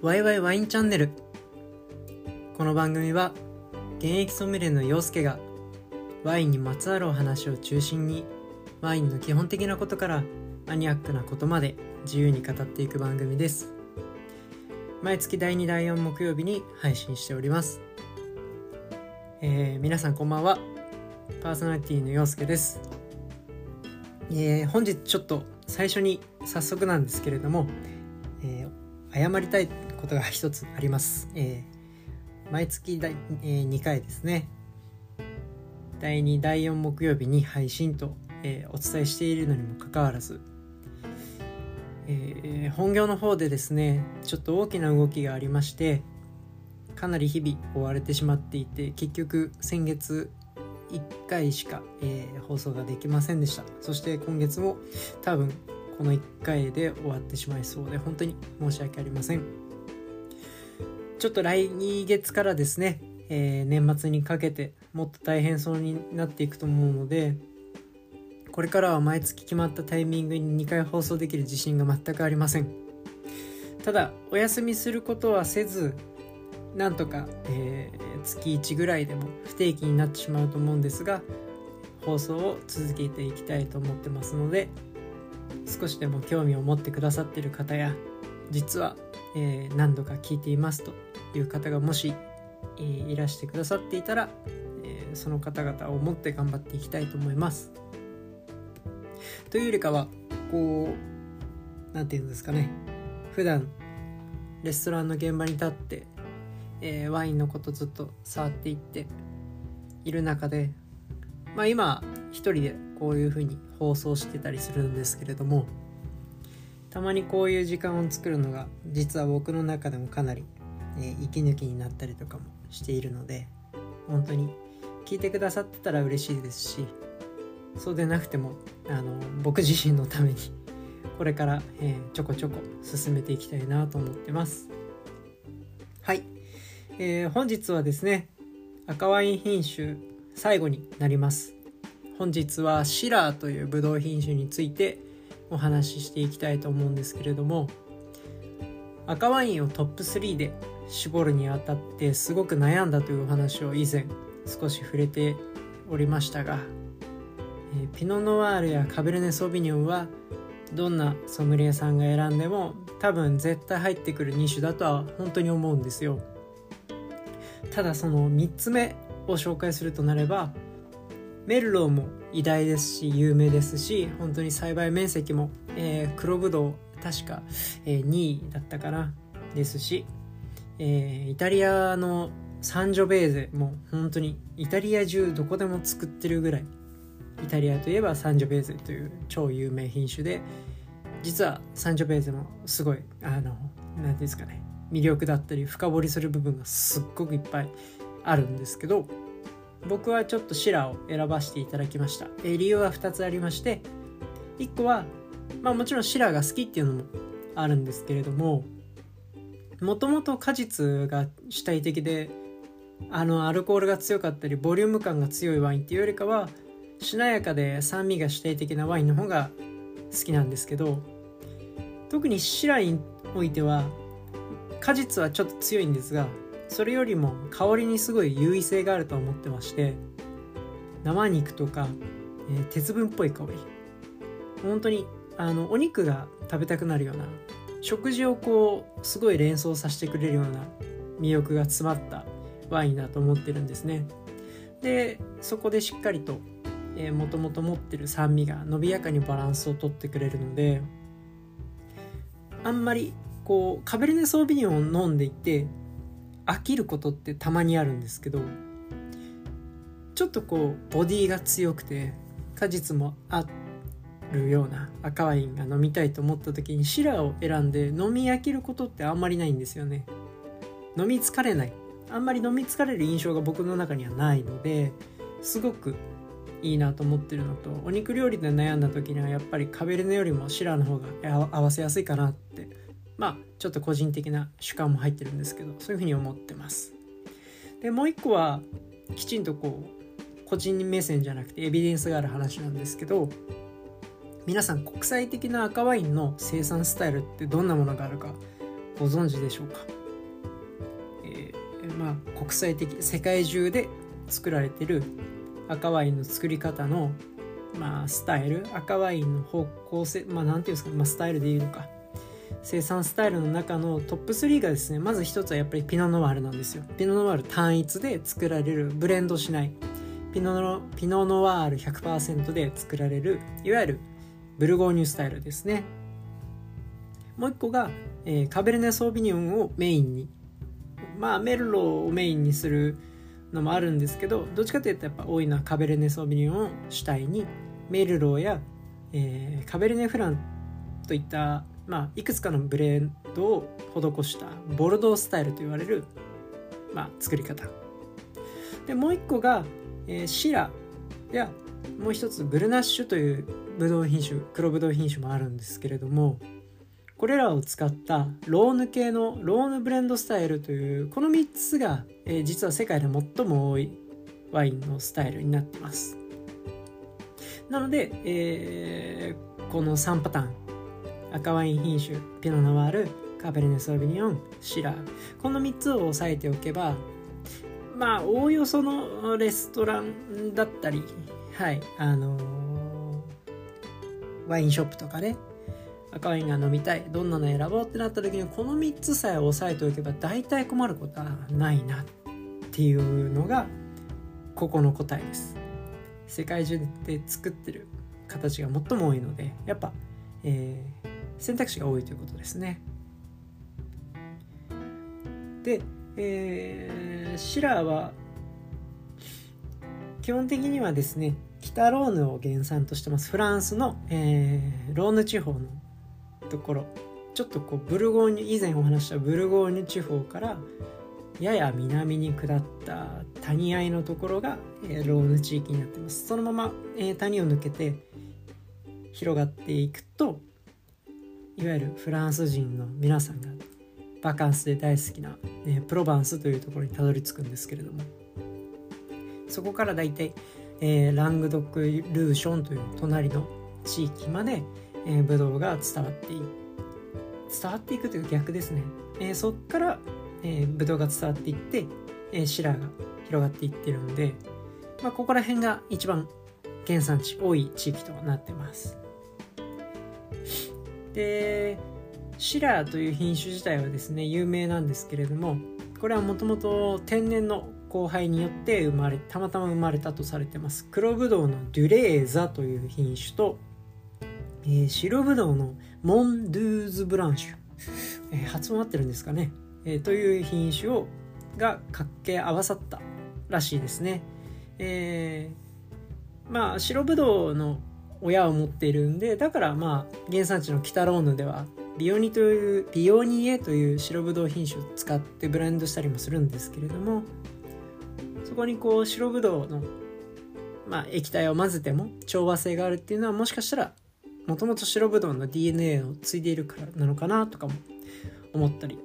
ワイワイワインチャンネル。この番組は現役ソムリエの陽介がワインにまつわるお話を中心にワインの基本的なことからマニアックなことまで自由に語っていく番組です。毎月第2第4木曜日に配信しております。えー、皆さんこんばんは。パーソナリティの陽介です。えー、本日ちょっと最初に早速なんですけれども、えー、謝りたいことが一つあります。えー、毎月第、えー、2回ですね。第2、第4木曜日に配信と、えー、お伝えしているのにもかかわらず、えー、本業の方でですね、ちょっと大きな動きがありまして、かなり日々追われてしまっていて、結局先月1回しか、えー、放送ができませんでした。そして今月も多分この1回で終わってしまいそうで本当に申し訳ありませんちょっと来月からですね、えー、年末にかけてもっと大変そうになっていくと思うのでこれからは毎月決まったタイミングに2回放送できる自信が全くありません。ただお休みすることはせずなんとか、えー、月1ぐらいでも不定期になってしまうと思うんですが放送を続けていきたいと思ってますので少しでも興味を持ってくださっている方や実は、えー、何度か聞いていますという方がもし、いらしてくださっていたら、えー、その方々を思って頑張っていきたいと思います。というよりかはこう何て言うんですかね普段レストランの現場に立って、えー、ワインのことずっと触っていっている中でまあ今一人でこういうふうに放送してたりするんですけれどもたまにこういう時間を作るのが実は僕の中でもかなり、えー、息抜きになったりとかもしているので本当に聞いてくださってたら嬉しいですしそうでなくてもあの僕自身のためにこれから、えー、ちょこちょこ進めていきたいなと思ってます。はい、えー、本日はですね赤ワイン品種最後になります。本日はシラーというブドウ品種についてお話ししていきたいと思うんですけれども赤ワインをトップ3で絞るにあたってすごく悩んだというお話を以前少し触れておりましたが、えー、ピノノワールやカベルネ・ソビニョンはどんなソムリエさんが選んでも多分絶対入ってくる2種だとは本当に思うんですよ。ただその3つ目を紹介するとなればメルローも偉大ですし有名ですし本当に栽培面積も、えー、黒ぶどう確か、えー、2位だったかな。ですし、えー、イタリアのサンジョベーゼも本当にイタリア中どこでも作ってるぐらいイタリアといえばサンジョベーゼという超有名品種で実はサンジョベーゼもすごいあの何ですかね魅力だったり深掘りする部分がすっごくいっぱいあるんですけど僕はちょっとシラを選ばせていただきました、えー、理由は2つありまして1個はまあもちろんシラが好きっていうのもあるんですけれどももともと果実が主体的であのアルコールが強かったりボリューム感が強いワインっていうよりかはしなやかで酸味が主体的なワインの方が好きなんですけど特にシラにおいては果実はちょっと強いんですがそれよりも香りにすごい優位性があると思ってまして生肉とか、えー、鉄分っぽい香り。本当にあのお肉が食べたくなるような食事をこうすごい連想させてくれるような魅力が詰まったワインだと思ってるんですね。でそこでしっかりともともと持ってる酸味が伸びやかにバランスをとってくれるのであんまりこうカベルネ・ソービニョンを飲んでいて飽きることってたまにあるんですけどちょっとこうボディが強くて果実もあっるような赤ワインが飲みたいと思った時にシラを選んで飲み飽きることってあんまりないんですよね。飲み疲れない。あんまり飲み疲れる印象が僕の中にはないのですごくいいなと思ってるのとお肉料理で悩んだ時にはやっぱりカベルネよりもシラの方が合わせやすいかなって。まあちょっと個人的な主観も入ってるんですけどそういうふうに思ってます。でもう一個はきちんとこう個人目線じゃなくてエビデンスがある話なんですけど皆さん国際的な赤ワインの生産スタイルってどんなものがあるかご存知でしょうか、えー、まあ国際的世界中で作られてる赤ワインの作り方のまあスタイル赤ワインの方向性まあ何ていうんですか、まあ、スタイルで言うのか。生産スタイルの中のトップ3がですねまず一つはやっぱりピノノワールなんですよ。ピノノワール単一で作られるブレンドしない。ピノノピノノワール100%で作られるいわゆるブルゴーニュスタイルですね。もう一個が、えー、カベルネ・ソービニオンをメインにまあメルローをメインにするのもあるんですけどどっちかというとやっぱ多いのはカベルネ・ソービニオンを主体にメルローや、えー、カベルネ・フランといった、まあ、いくつかのブレンドを施したボルドースタイルと言われる、まあ、作り方。でもう一個が、えー、シラーやもう一つグルナッシュというブドウ品種黒ブドウ品種もあるんですけれどもこれらを使ったローヌ系のローヌブレンドスタイルというこの3つが、えー、実は世界で最も多いワインのスタイルになってます。なので、えー、この3パターン赤ワイン品種ピノ・ノワールカベルネ・ソービニオンシラー。この3つを押さえておけばまあおおよそのレストランだったりはいあのー、ワインショップとかね赤ワインが飲みたいどんなの選ぼうってなった時にこの3つさえ押さえておけば大体困ることはないなっていうのがここの答えです。世界中で作ってる形が最も多いのでやっぱ、えー、選択肢が多いということですね。で、えー、シラーは基本的にはですね北ローヌを原産としてます。フランスの、えー、ローヌ地方のところ。ちょっとこうブルゴーニュ以前お話したブルゴーニュ地方からやや南に下った谷合のところが、えー、ローヌ地域になってます。そのまま、えー、谷を抜けて広がっていくといわゆるフランス人の皆さんがバカンスで大好きな、えー、プロバンスというところにたどり着くんですけれども。そこからだいたい、えー、ラングドック・ルーションという隣の地域まで、えー、ブドウが伝わってい伝わっていくという逆ですね、えー、そこから、えー、ブドウが伝わっていって、えー、シラーが広がっていってるので、まあ、ここら辺が一番原産地多い地域となってます。でシラーという品種自体はですね有名なんですけれどもこれはもともと天然の交配によって生まれたまたま生まれたとされてます。黒ぶどうのデュレーザという品種とえー、白ぶどうのモンドゥーズ・ブランシュ、えー、発音合ってるんですかね、えー、という品種をがかけ合わさったらしいですね。えー、まあ白ぶどうの親を持っているんでだからまあ原産地の北ローヌではビオニというビオニエという白ぶどう品種を使ってブレンドしたりもするんですけれどもそこにこう白ぶどうの、まあ、液体を混ぜても調和性があるっていうのはもしかしたらもともと白ぶどうの DNA を継いでいるからなのかなとかも思ったり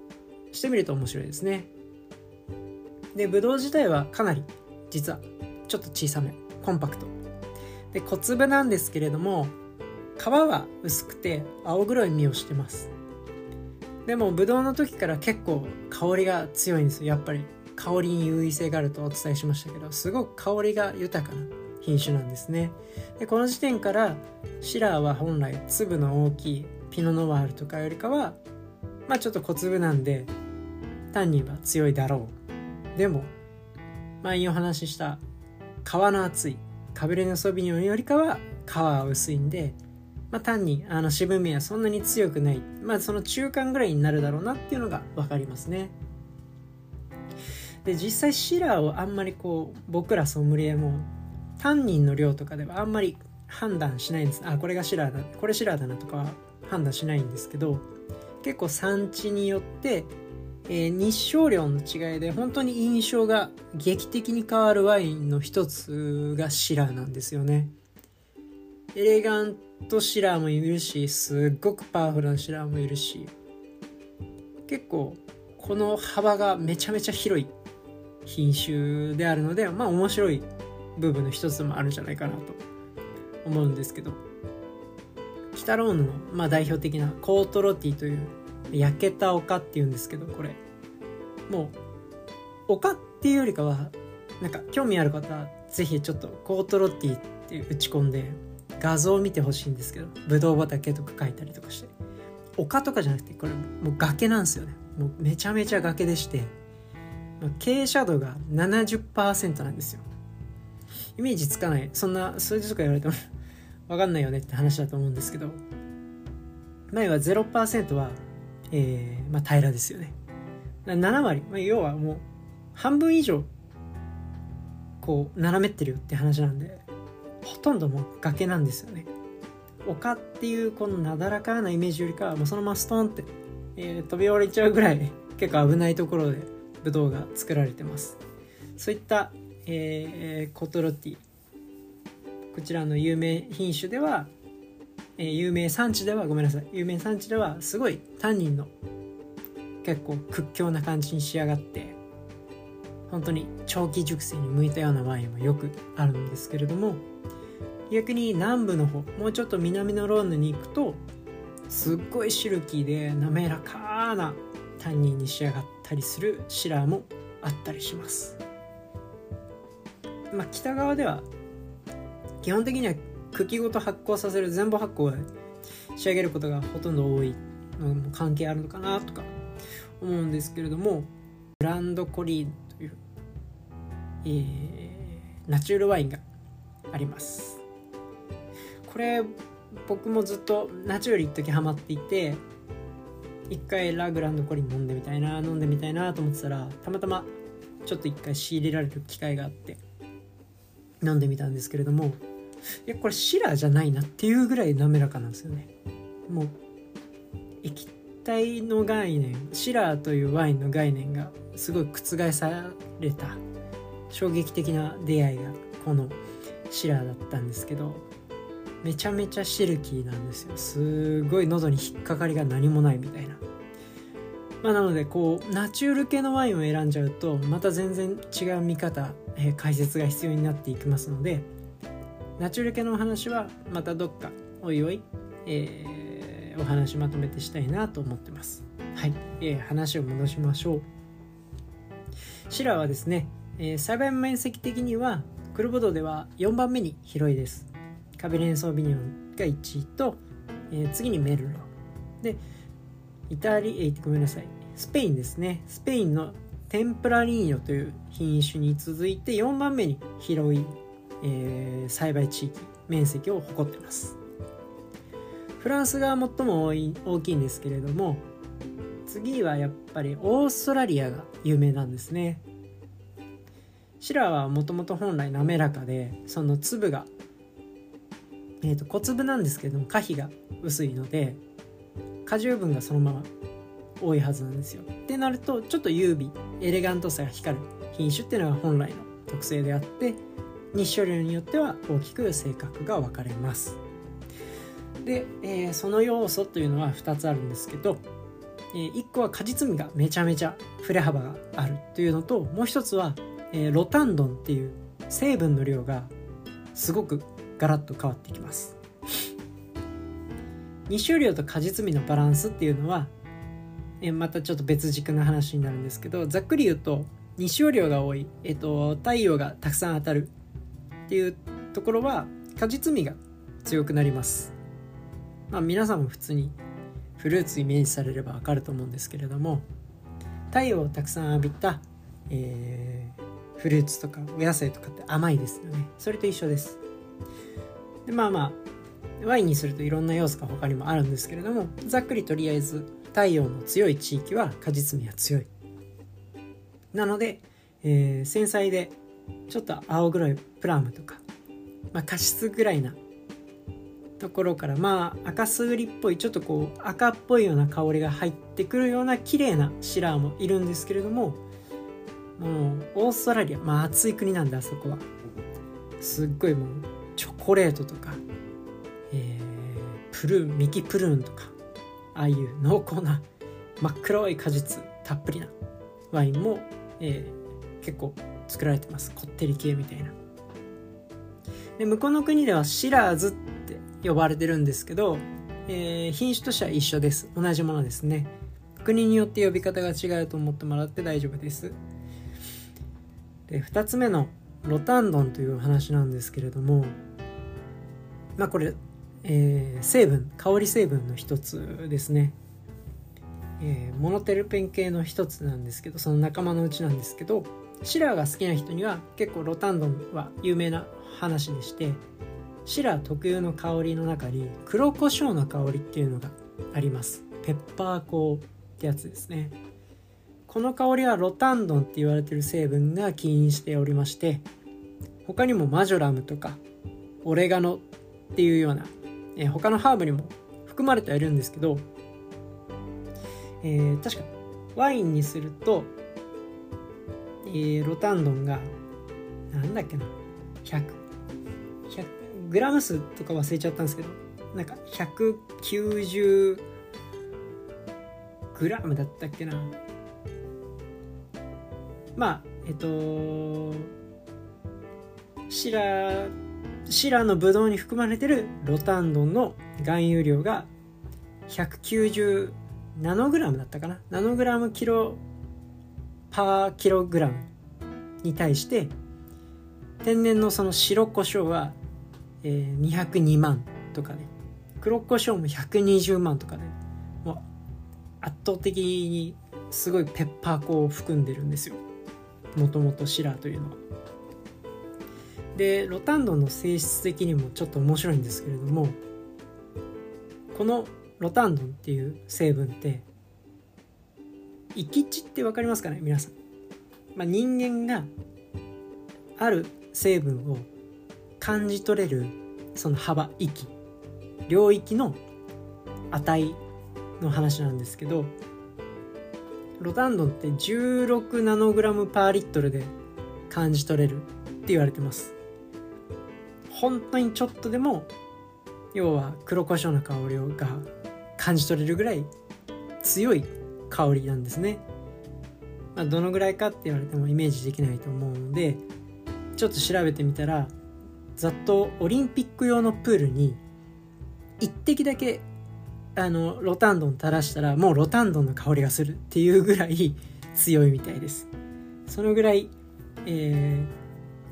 してみると面白いですね。でぶどう自体はかなり実はちょっと小さめコンパクト。で小粒なんですけれども皮は薄くて青黒い実をしてます。でもブドウの時から結構香りが強いんですよやっぱり。香りに優位性があるとお伝えしましたけどすごく香りが豊かな品種なんですね。でこの時点からシラーは本来粒の大きいピノノワールとかよりかはまあちょっと小粒なんで単には強いだろう。でも前にお話しした皮の厚いカベレネソビニョンよりかは皮は薄いんで、まあ、単にあの渋みはそんなに強くない。まあその中間ぐらいになるだろうなっていうのが分かりますね。で実際シラーをあんまりこう僕らソムリエもタンニンの量とかではあんまり判断しないんです。あこれがシラーだこれシラーだなとかは判断しないんですけど結構産地によって、えー、日照量の違いで本当に印象が劇的に変わるワインの一つがシラーなんですよね。エレガントシラーもいるしすっごくパワフルなシラーもいるし結構この幅がめちゃめちゃ広い。品種であるのでまあ面白い部分の一つもあるんじゃないかなと思うんですけど。北ローヌの、まあ、代表的なコートロティという焼けた丘っていうんですけどこれ。もう丘っていうよりかはなんか興味ある方は是非ちょっとコートロッティって打ち込んで画像を見てほしいんですけどブドウ畑とか書いたりとかして。丘とかじゃなくてこれもう崖なんですよね。もうめちゃめちゃ崖でして。傾斜度が70%なんですよ。イメージつかない。そんな数字とか言われても 分かんないよねって話だと思うんですけど。前は0%は、えーまあ、平らですよね。7割、まあ、要はもう半分以上こう斜めってるよって話なんでほとんどもう崖なんですよね。丘っていうこのなだらかなイメージよりかはもうそのままストンって、えー、飛び降りちゃうぐらい結構危ないところでブドウが作られてます。そういった、えー、コトロティ。こちらの有名品種では、えー、有名産地ではごめんなさい。有名産地ではすごいタンニンの結構屈強な感じに仕上がって本当に長期熟成に向いたようなワインもよくあるんですけれども逆に南部の方もうちょっと南のローヌに行くとすっごいシルキーで滑らかなタンニンに仕上がったりするシラーもあったりします。まあ北側では基本的には茎ごと発酵させる全部発酵で仕上げることがほとんど多いのも関係あるのかなとか思うんですけれどもブランドコリーという、えー、ナチュールワインがあります。これ僕もずっとナチュール一時ハマっていて一回ラグランドコリン飲んでみたいな飲んでみたいなと思ってたらたまたまちょっと一回仕入れられる機会があって飲んでみたんですけれどもいやこれシラーじゃないなっていうぐらい滑らかなんですよね。もう液体の概念シラーというワインの概念がすごい覆された衝撃的な出会いがこのシラーだったんですけどめちゃめちゃシルキーなんですよ。すごい喉に引っかかりが何もないみたいな。まあなのでこうナチュール系のワインを選んじゃうとまた全然違う見方、えー、解説が必要になっていきますのでナチュール系のお話はまたどっかおいおい、えー、お話まとめてしたいなと思ってます。はい、えー、話を戻しましょう。シラはですね、えー、栽培面積的にはクルボドでは4番目に広いです。カベレン・ソービニョンが1位と、えー、次にメルロでイタリえー、ごめんなさい。スペインですね。スペインのテンプラリーニョという品種に続いて4番目に広い、えー、栽培地域面積を誇ってます。フランスが最も多い大きいんですけれども次はやっぱりオーストラリアが有名なんですね。シラはもともと本来滑らかでその粒がえーと、小粒なんですけども可否が薄いので果汁分がそのまま多いはずなんですよ。ってなるとちょっと優美エレガントさが光る品種っていうのが本来の特性であって日照量によっては大きく性格が分かれます。で、えー、その要素というのは2つあるんですけど、えー、1個は果実味がめちゃめちゃ振れ幅があるというのともう一つは、えー、ロタンドンっていう成分の量がすごくガラッと変わってきます。日照量と果実味のバランスっていうのはえまたちょっと別軸な話になるんですけどざっくり言うと日照量が多い、えっと、太陽がたくさん当たるっていうところは果実味が強くなります。まあ皆さんも普通にフルーツイメージされればわかると思うんですけれども太陽をたくさん浴びた、えー、フルーツとかお野菜とかって甘いですよね。それと一緒です。でまあまあワインにするといろんな要素が他にもあるんですけれどもざっくりとりあえず太陽の強い地域は果実味は強い。なので、えー、繊細でちょっと青黒いプラムとか、まあ、カシスぐらいなところからまあ赤すぐりっぽいちょっとこう赤っぽいような香りが入ってくるような綺麗なシラーもいるんですけれどももうオーストラリアまあ暑い国なんであそこは。すっごいもうチョコレートとか、えー、プルーンミキプルーンとかああいう濃厚な真っ黒い果実たっぷりなワインも、えー、結構作られてます。こってり系みたいな。で向こうの国ではシラーズって呼ばれてるんですけど、えー、品種としては一緒です。同じものですね。国によって呼び方が違うと思ってもらって大丈夫です。で2つ目のロタンドンという話なんですけれどもまあこれ、えー、成分香り成分の一つですね、えー、モノテルペン系の一つなんですけどその仲間のうちなんですけどシラーが好きな人には結構ロタンドンは有名な話でしてシラー特有の香りの中に黒胡椒の香りっていうのがあります。ペッパー香ってやつですね。この香りはロタンドンって言われてる成分が起因しておりまして他にもマジョラムとかオレガノっていうような、えー、他のハーブにも含まれてはいるんですけど、えー、確かワインにすると、えー、ロタンドンがなんだっけな100グラム数とか忘れちゃったんですけどなんか190グラムだったっけなまあえっとシラシラのブドウに含まれてるロタンドンの含有量が190ナノグラムだったかな。ナノグラムキロパーキログラムに対して天然のその白胡椒は、えー、202万とかね黒胡椒も120万とか、ね、もう圧倒的にすごいペッパー粉を含んでるんですよ。もともとシラーというのは。でロタンドンの性質的にもちょっと面白いんですけれどもこのロタンドンっていう成分って生き地って分かりますかね？皆さん、まあ、人間がある成分を感じ取れるその幅域領域の値の話なんですけどロタンドンって16ナノグラムパーリットルで感じ取れるって言われてます。本当にちょっとでも要は黒胡椒の香りが感じ取れるぐらい強い香りなんですね、まあ、どのぐらいかって言われてもイメージできないと思うのでちょっと調べてみたらざっとオリンピック用のプールに1滴だけあのロタンドン垂らしたらもうロタンドンの香りがするっていうぐらい 強いみたいです。そのぐらい、え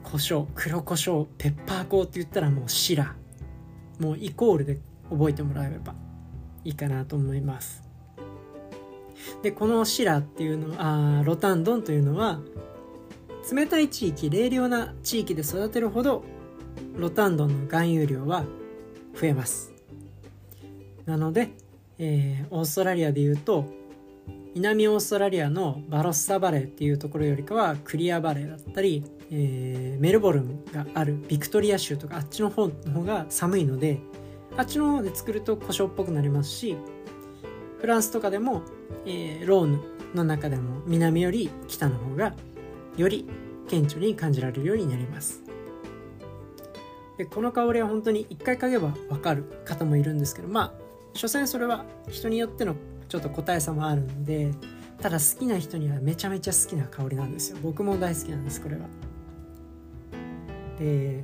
ー、胡椒黒胡椒ペッパー粉って言ったらもうシラもうイコールで覚えてもらえればいいかなと思います。でこのシラっていうのあロタンドンというのは冷たい地域冷涼な地域で育てるほどロタンドンの含有量は増えます。なので、えー、オーストラリアでいうと南オーストラリアのバロッサバレーっていうところよりかはクリアバレーだったり、えー、メルボルンがあるビクトリア州とかあっちの方の方が寒いのであっちの方で作ると胡椒っぽくなりますしフランスとかでも、えー、ローヌの中でも南より北の方がより顕著に感じられるようになります。でこの香りは本当に一回嗅げば分かる方もいるんですけどまあ所詮それは人によってのちょっと個体差もあるんでただ好きな人にはめちゃめちゃ好きな香りなんですよ。僕も大好きなんですこれは。で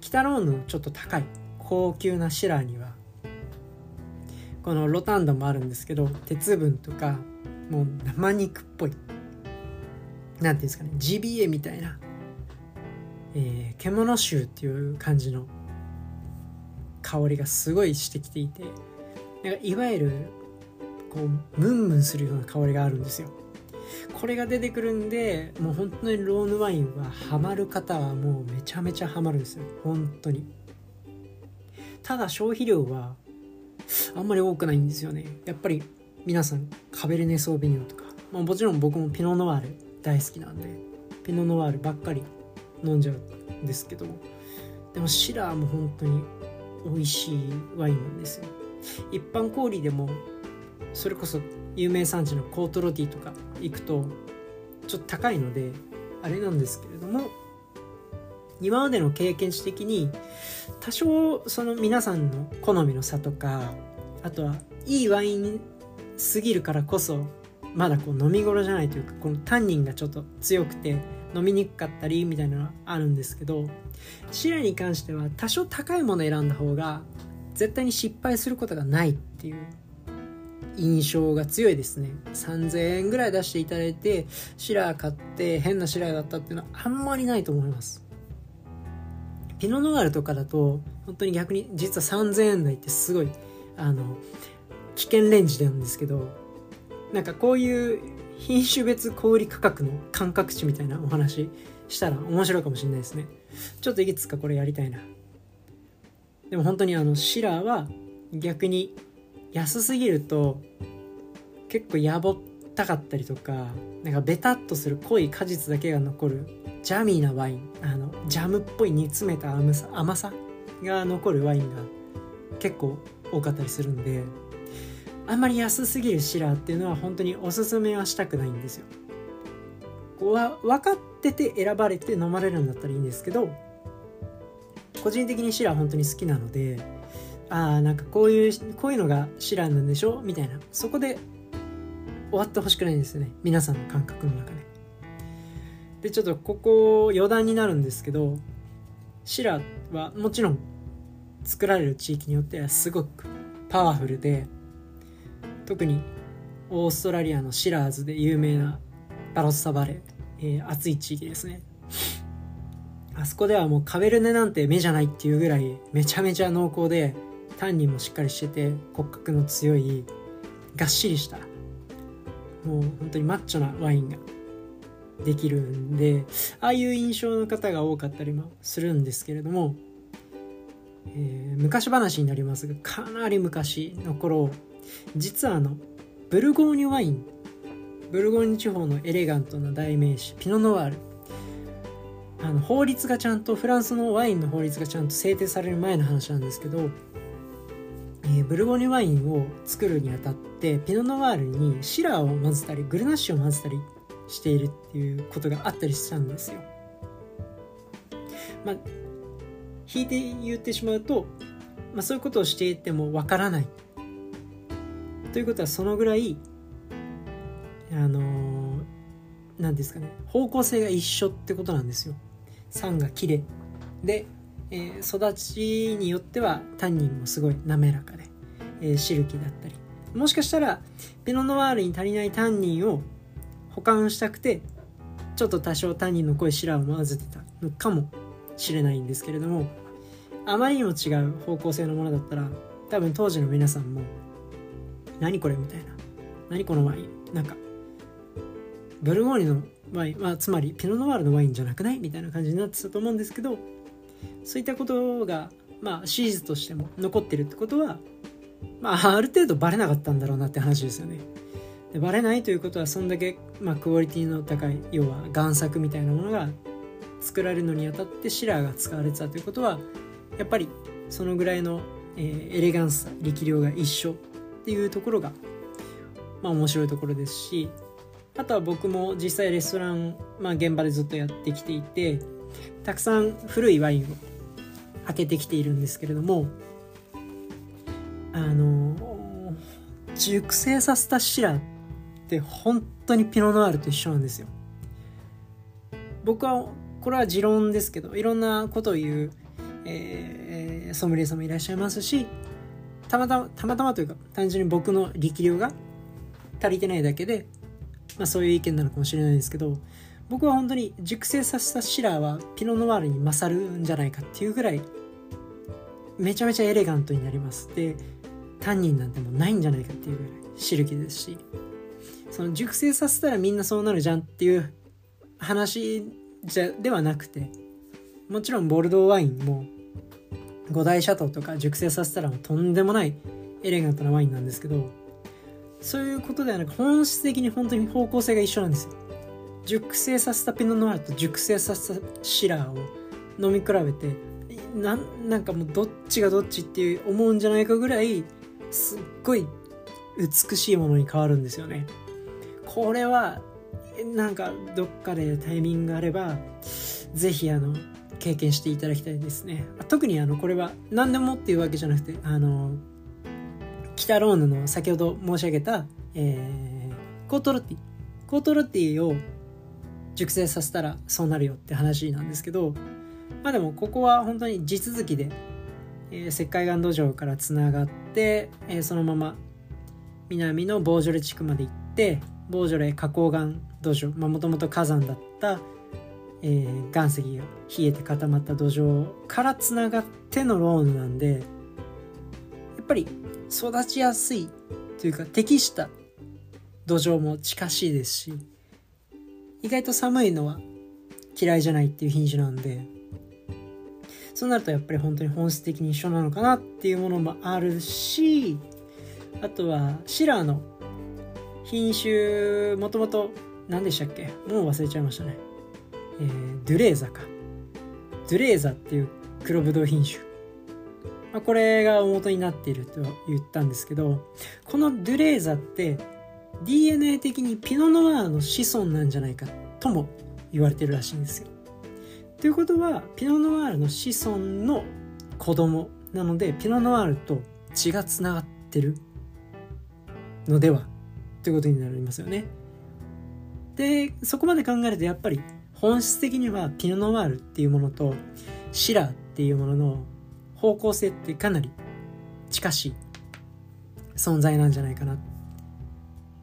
北ローヌのちょっと高い高級なシラーにはこのロタンドもあるんですけど鉄分とかもう生肉っぽい何ていうんですかねジビエみたいな、えー、獣臭っていう感じの香りがすごいしてきていてなんかいわゆるこうムンムンするような香りがあるんですよ。これが出てくるんでもう本当にローヌワインはハマる方はもうめちゃめちゃハマるんですよ。本当に。ただ消費量はあんまり多くないんですよね。やっぱり皆さんカベルネ・ソービニョンとか、まあ、もちろん僕もピノ・ノワール大好きなんでピノ・ノワールばっかり飲んじゃうんですけど。でもシラーも本当に美味しいワインなんですよ。一般小売でもそれこそ有名産地のコートロティとか行くとちょっと高いのであれなんですけれども今までの経験値的に多少その皆さんの好みの差とかあとはいいワインすぎるからこそまだこう飲み頃じゃないというかこのタンニンがちょっと強くて飲みにくかったりみたいなのはあるんですけどシラに関しては多少高いもの選んだ方が絶対に失敗することがないっていう印象が強いですね。3000円ぐらい出していただいてシラー買って変なシラーだったっていうのはあんまりないと思います。ピノノワールとかだと本当に逆に実は3000円台ってすごいあの危険レンジなんですけどなんかこういう品種別小売価格の感覚値みたいなお話したら面白いかもしれないですね。ちょっといくつかこれやりたいな。でも本当にあのシラーは逆に安すぎると結構やぼったかったりとかなんかベタっとする濃い果実だけが残るジャミーなワインあのジャムっぽい煮詰めた甘さ甘さが残るワインが結構多かったりするんであんまり安すぎるシラーっていうのは本当におすすめはしたくないんですよ。わ分かってて選ばれて飲まれるんだったらいいんですけど個人的にシラー本当に好きなのでああなんかこういうこういうのがシラーなんでしょ？みたいなそこで終わってほしくないんですよね皆さんの感覚の中で。でちょっとここ余談になるんですけどシラーはもちろん作られる地域によってはすごくパワフルで特にオーストラリアのシラーズで有名なバロッサバレー、えー、暑い地域ですね。あそこではもうカベルネなんて目じゃないっていうぐらいめちゃめちゃ濃厚でタンニンもしっかりしてて骨格の強いがっしりしたもう本当にマッチョなワインができるんでああいう印象の方が多かったりもするんですけれども、えー、昔話になりますがかなり昔の頃実はあのブルゴーニュワイン。ブルゴーニュ地方のエレガントな代名詞。ピノノワール。あの法律がちゃんとフランスのワインの法律がちゃんと制定される前の話なんですけど、えー、ブルゴーニュワインを作るにあたってピノノワールにシラーを混ぜたりグルナッシュを混ぜたりしているっていうことがあったりしたんですよ。まあ引いて言ってしまうと、まあ、そういうことをしていてもわからない。ということはそのぐらいあの何ですかね方向性が一緒ってことなんですよ。酸がきれいで、えー、育ちによってはタンニンもすごい滑らかで、えー、シルキーだったりもしかしたらピノノワールに足りないタンニンを保管したくてちょっと多少タンニンの濃いシラーを混ぜてたのかもしれないんですけれどもあまりにも違う方向性のものだったら多分当時の皆さんも何これみたいな。何このワイン。なんかブルゴーニュのワイン、まあ、つまりピノノワールのワインじゃなくない？みたいな感じになってたと思うんですけどそういったことがまあ史実としても残ってるってことはまあある程度バレなかったんだろうなって話ですよね。でバレないということはそんだけ、まあ、クオリティの高い要は贋作みたいなものが作られるのにあたってシラーが使われてたということはやっぱりそのぐらいの、えー、エレガンスさ力量が一緒っていうところが、まあ、面白いところですしあとは僕も実際レストラン、まあ、現場でずっとやってきていてたくさん古いワインを開けてきているんですけれどもあの熟成させたシラって本当にピノノワールと一緒なんですよ。僕はこれは持論ですけどいろんなことを言う、えー、ソムリエさんもいらっしゃいますしたまたまたまたまというか単純に僕の力量が足りてないだけで、まあ、そういう意見なのかもしれないですけど僕は本当に熟成させたシラーはピノノワールに勝るんじゃないかっていうぐらいめちゃめちゃエレガントになります。でタンニンなんてもうないんじゃないかっていうぐらい汁気ですし。その熟成させたらみんなそうなるじゃんっていう話じゃではなくてもちろんボルドーワインも五大シャトーとか熟成させたらとんでもないエレガントなワインなんですけどそういうことではなく本質的に本当に方向性が一緒なんですよ。熟成させたピノノワールと熟成させたシラーを飲み比べてななんかもうどっちがどっちっていう思うんじゃないかぐらいすっごい美しいものに変わるんですよね。これはなんかどっかでタイミングがあれば是非あの経験していただきたいですね。特にあのこれは何でもっていうわけじゃなくてあの北ローヌの先ほど申し上げた、えー、コートロッティ。コートロッティを熟成させたらそうなるよって話なんですけどまあでもここは本当に地続きで、えー、石灰岩土壌からつながって、えー、そのまま、南のボージョレ地区まで行ってボージョレ花崗岩土壌もともと火山だった、えー、岩石が冷えて固まった土壌からつながってのローヌなんでやっぱり育ちやすいというか適した土壌も近しいですし意外と寒いのは嫌いじゃないっていう品種なんでそうなるとやっぱり本当に本質的に一緒なのかなっていうものもあるしあとはシラーの品種もともと何でしたっけ？もう忘れちゃいましたね、えー、ドゥレーザかドゥレーザっていう黒ぶどう品種、まあ、これが元になっていると言ったんですけどこのドゥレーザって DNA 的にピノノワールの子孫なんじゃないかとも言われてるらしいんですよ。ということはピノノワールの子孫の子供なのでピノノワールと血がつながってるのではということになりますよね。でそこまで考えるとやっぱり本質的にはピノノワールっていうものとシラーっていうものの方向性ってかなり近しい存在なんじゃないかなっ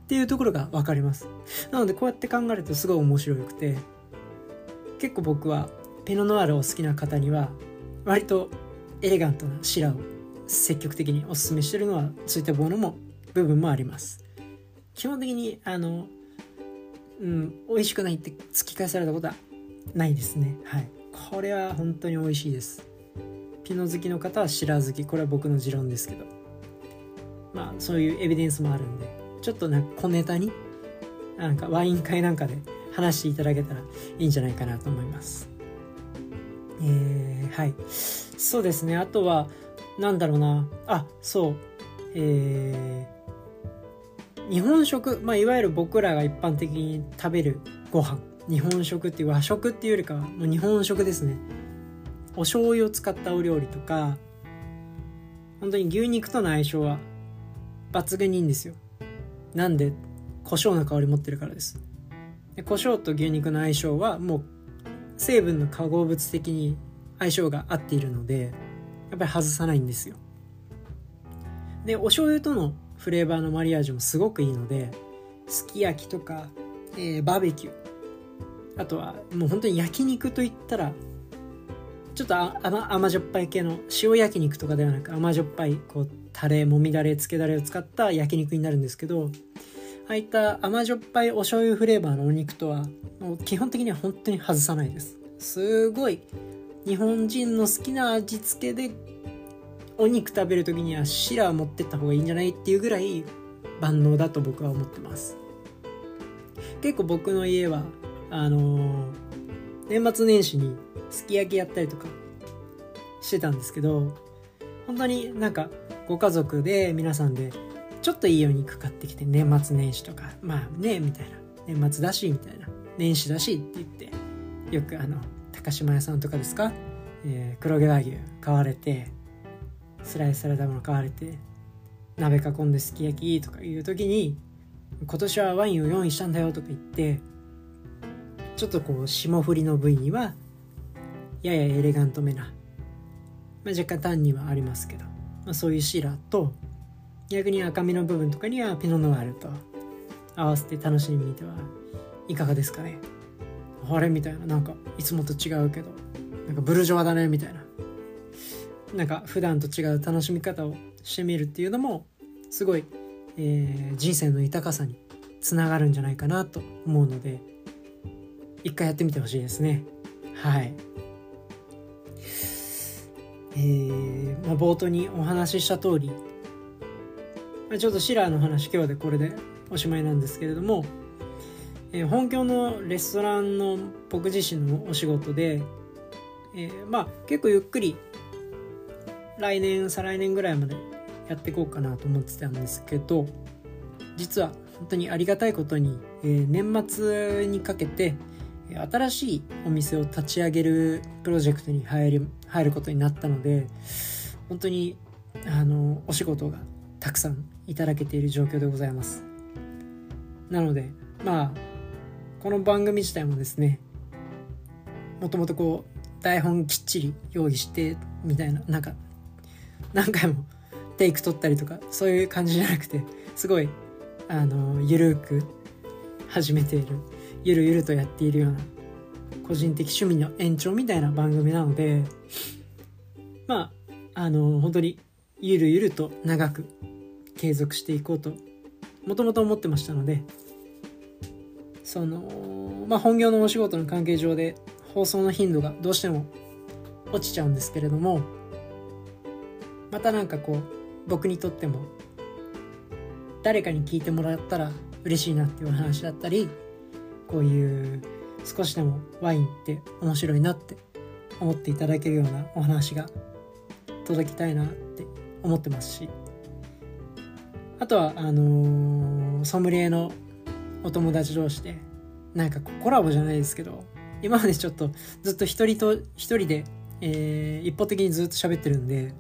ていうところが分かります。なのでこうやって考えるとすごい面白くて結構僕はペノノワールを好きな方には割とエレガントなシラーを積極的におすすめしてるのはそういったものも部分もあります。基本的にあのうん美味しくないって突き返されたことはないですねはいこれは本当に美味しいですピノ好きの方はシラ好きこれは僕の持論ですけどまあそういうエビデンスもあるんでちょっとな小ネタになんかワイン会なんかで話していただけたらいいんじゃないかなと思います。えー、はい。そうですね。あとは、なんだろうな。あ、そう。えー、日本食、まあ、いわゆる僕らが一般的に食べるご飯。日本食っていう和食っていうよりかは、もう日本食ですね。お醤油を使ったお料理とか、本当に牛肉との相性は抜群にいいんですよ。なんで胡椒の香り持ってるからですで胡椒と牛肉の相性はもう成分の化合物的に相性が合っているのでやっぱり外さないんですよでお醤油とのフレーバーのマリアージュもすごくいいのですき焼きとか、えー、バーベキュー。あとはもう本当に焼肉といったらちょっと甘甘じょっぱい系の塩焼肉とかではなく甘じょっぱいこうタレもみだれつけだれを使った焼肉になるんですけどああいった甘じょっぱいお醤油フレーバーのお肉とはもう基本的には本当に外さないです。すごい日本人の好きな味付けでお肉食べる時にはシラー持ってった方がいいんじゃないっていうぐらい万能だと僕は思ってます。結構僕の家はあのー、年末年始にすき焼きやったりとかしてたんですけど本当になんかご家族で皆さんでちょっといいお肉買ってきて年末年始とかまあねみたいな年末だしみたいな年始だしって言ってよくあの高島屋さんとかですか、えー、黒毛和牛買われてスライスされたもの買われて鍋囲んですき焼きとかいう時に今年はワインを用意したんだよとか言ってちょっとこう霜降りの部位にはややエレガントめな、まあ、若干単にはありますけどまあ、そういうシーラーと逆に赤身の部分とかにはピノノワールと合わせて楽しんでみてはいかがですかね。あれみたいななんかいつもと違うけどなんかブルジョワだねみたいな。なんか普段と違う楽しみ方をしてみるっていうのもすごい、えー、人生の豊かさにつながるんじゃないかなと思うので一回やってみてほしいですね。はい。えー、まあ、冒頭にお話しした通り、まあ、ちょっとシラーの話今日でこれでおしまいなんですけれども、えー、本業のレストランの僕自身のお仕事で、えー、まあ結構ゆっくり来年再来年ぐらいまでやっていこうかなと思ってたんですけど実は本当にありがたいことに、えー、年末にかけて新しいお店を立ち上げるプロジェクトに入る入ることになったので本当にあのお仕事がたくさんいただけている状況でございます。なのでまあこの番組自体もですねもともとこう台本きっちり用意してみたいななんか何回も テイク取ったりとかそういう感じじゃなくてすごいあのゆるく始めているゆるゆるとやっているような個人的趣味の延長みたいな番組なのでまああの本当にゆるゆると長く継続していこうともともと思ってましたのでそのまあ本業のお仕事の関係上で放送の頻度がどうしても落ちちゃうんですけれどもまたなんかこう僕にとっても誰かに聞いてもらったら嬉しいなっていう話だったりこういう少しでもワインって面白いなって思っていただけるようなお話が届きたいなって思ってますし。あとはあのー、ソムリエのお友達同士でなんかコラボじゃないですけど今までちょっとずっと一人と一人で、えー、一方的にずっと喋ってるんで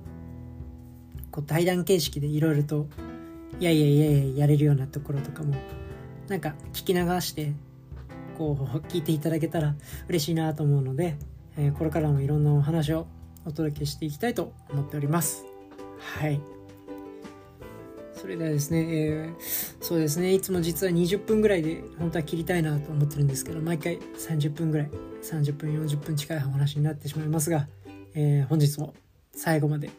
こう対談形式でいろいろといやいやいやいややれるようなところとかもなんか聞き流してこう聞いていただけたら嬉しいなと思うので、えー、これからもいろんなお話をお届けしていきたいと思っております。はい。それではですね、えー、そうですねいつも実は20分ぐらいで本当は切りたいなと思ってるんですけど毎回30分ぐらい30分40分近いお話になってしまいますが、えー、本日も最後まで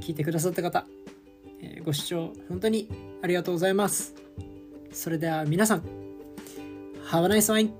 聞いてくださった方、えー、ご視聴本当にありがとうございます。それでは皆さん Have a nice one